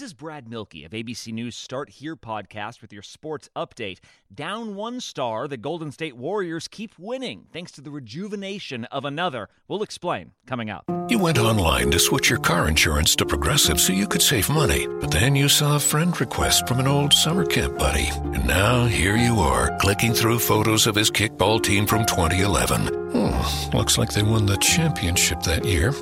This is Brad Mielke of ABC News Start Here podcast with your sports update. Down one star, the Golden State Warriors keep winning thanks to the rejuvenation of another. We'll explain coming up. You went online to switch your car insurance to Progressive so you could save money, but then you saw a friend request from an old summer camp buddy. And now here you are, clicking through photos of his kickball team from 2011. Hmm, looks like they won the championship that year.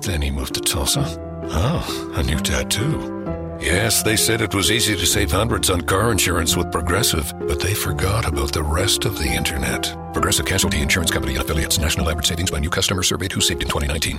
Then he moved to Tulsa. Oh, a new tattoo. Yes, they said it was easy to save hundreds on car insurance with Progressive, but they forgot about the rest of the internet. Progressive Casualty Insurance Company and affiliates. National average savings by new customer surveyed who saved in 2019.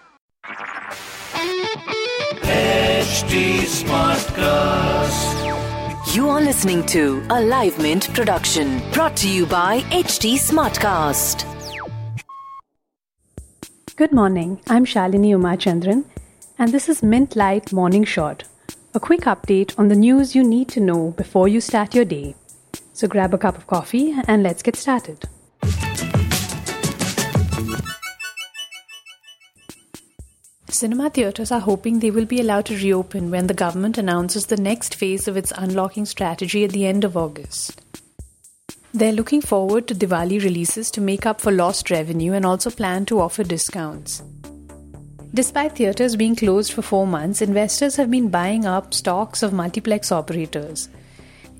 HT Smartcast. You are listening to a Live Mint production brought to you by HT Smartcast. Good morning. I'm Shalini Umachandran, and this is Mint Light Morning Shot. a quick update on the news you need to know before you start your day. So grab a cup of coffee and let's get started. Cinema theatres are hoping they will be allowed to reopen when the government announces the next phase of its unlocking strategy at the end of August. They're looking forward to Diwali releases to make up for lost revenue and also plan to offer discounts. Despite theatres being closed for four months, investors have been buying up stocks of multiplex operators.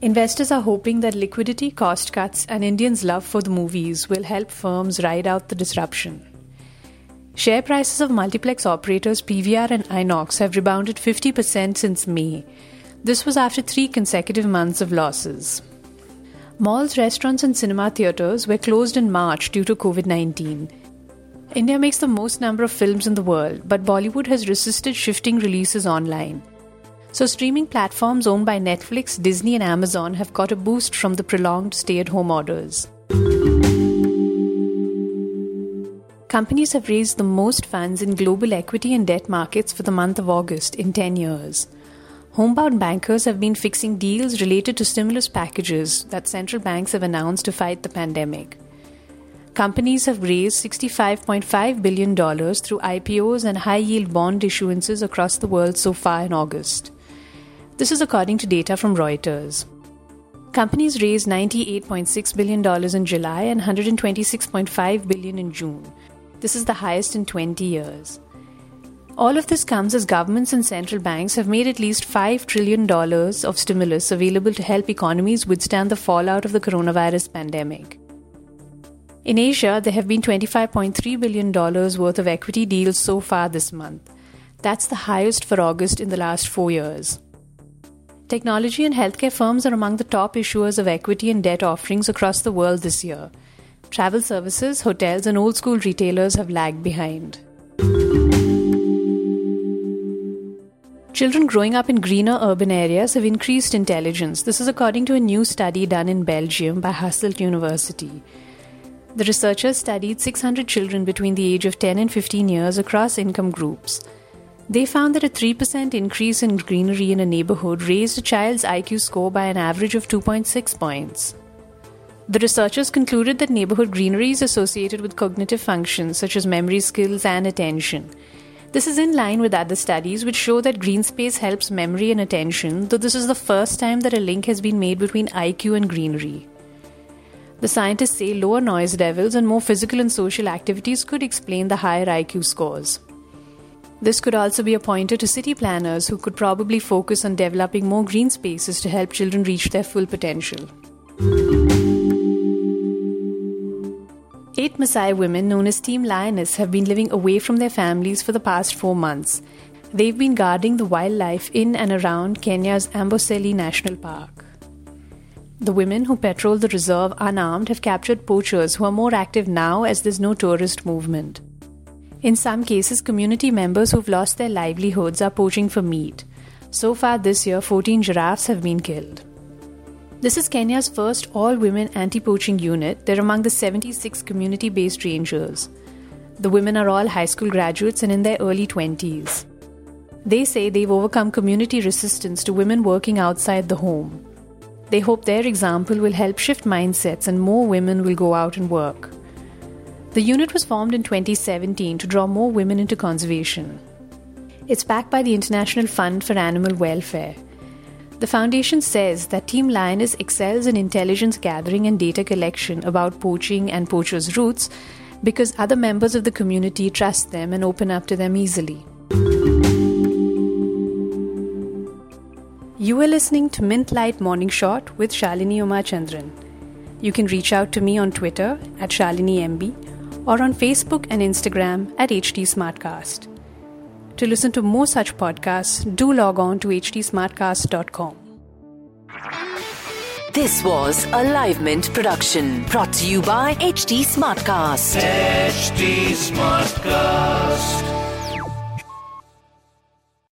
Investors are hoping that liquidity, cost cuts, and Indians' love for the movies will help firms ride out the disruption. Share prices of multiplex operators PVR and Inox have rebounded 50% since May. This was after three consecutive months of losses. Malls, restaurants, and cinema theatres were closed in March due to COVID 19. India makes the most number of films in the world, but Bollywood has resisted shifting releases online. So, streaming platforms owned by Netflix, Disney, and Amazon have got a boost from the prolonged stay at home orders. Companies have raised the most funds in global equity and debt markets for the month of August in 10 years. Homebound bankers have been fixing deals related to stimulus packages that central banks have announced to fight the pandemic. Companies have raised $65.5 billion through IPOs and high yield bond issuances across the world so far in August. This is according to data from Reuters. Companies raised $98.6 billion in July and 126.5 billion in June, this is the highest in 20 years. All of this comes as governments and central banks have made at least $5 trillion of stimulus available to help economies withstand the fallout of the coronavirus pandemic. In Asia, there have been $25.3 billion worth of equity deals so far this month. That's the highest for August in the last four years. Technology and healthcare firms are among the top issuers of equity and debt offerings across the world this year. Travel services, hotels, and old school retailers have lagged behind. Children growing up in greener urban areas have increased intelligence. This is according to a new study done in Belgium by Hasselt University. The researchers studied 600 children between the age of 10 and 15 years across income groups. They found that a 3% increase in greenery in a neighborhood raised a child's IQ score by an average of 2.6 points. The researchers concluded that neighborhood greenery is associated with cognitive functions such as memory skills and attention. This is in line with other studies which show that green space helps memory and attention, though this is the first time that a link has been made between IQ and greenery. The scientists say lower noise levels and more physical and social activities could explain the higher IQ scores. This could also be a pointer to city planners who could probably focus on developing more green spaces to help children reach their full potential. Eight Maasai women, known as Team Lioness, have been living away from their families for the past four months. They've been guarding the wildlife in and around Kenya's Amboseli National Park. The women who patrol the reserve unarmed have captured poachers who are more active now as there's no tourist movement. In some cases, community members who've lost their livelihoods are poaching for meat. So far this year, 14 giraffes have been killed. This is Kenya's first all women anti poaching unit. They're among the 76 community based rangers. The women are all high school graduates and in their early 20s. They say they've overcome community resistance to women working outside the home. They hope their example will help shift mindsets and more women will go out and work. The unit was formed in 2017 to draw more women into conservation. It's backed by the International Fund for Animal Welfare. The foundation says that Team Lioness excels in intelligence gathering and data collection about poaching and poachers' routes because other members of the community trust them and open up to them easily. You are listening to Mint Light Morning Shot with Shalini Umachandran. You can reach out to me on Twitter at ShaliniMB or on Facebook and Instagram at HT Smartcast. To listen to more such podcasts, do log on to htsmartcast.com. This was a Live Mint production brought to you by HT Smartcast. HT Smartcast.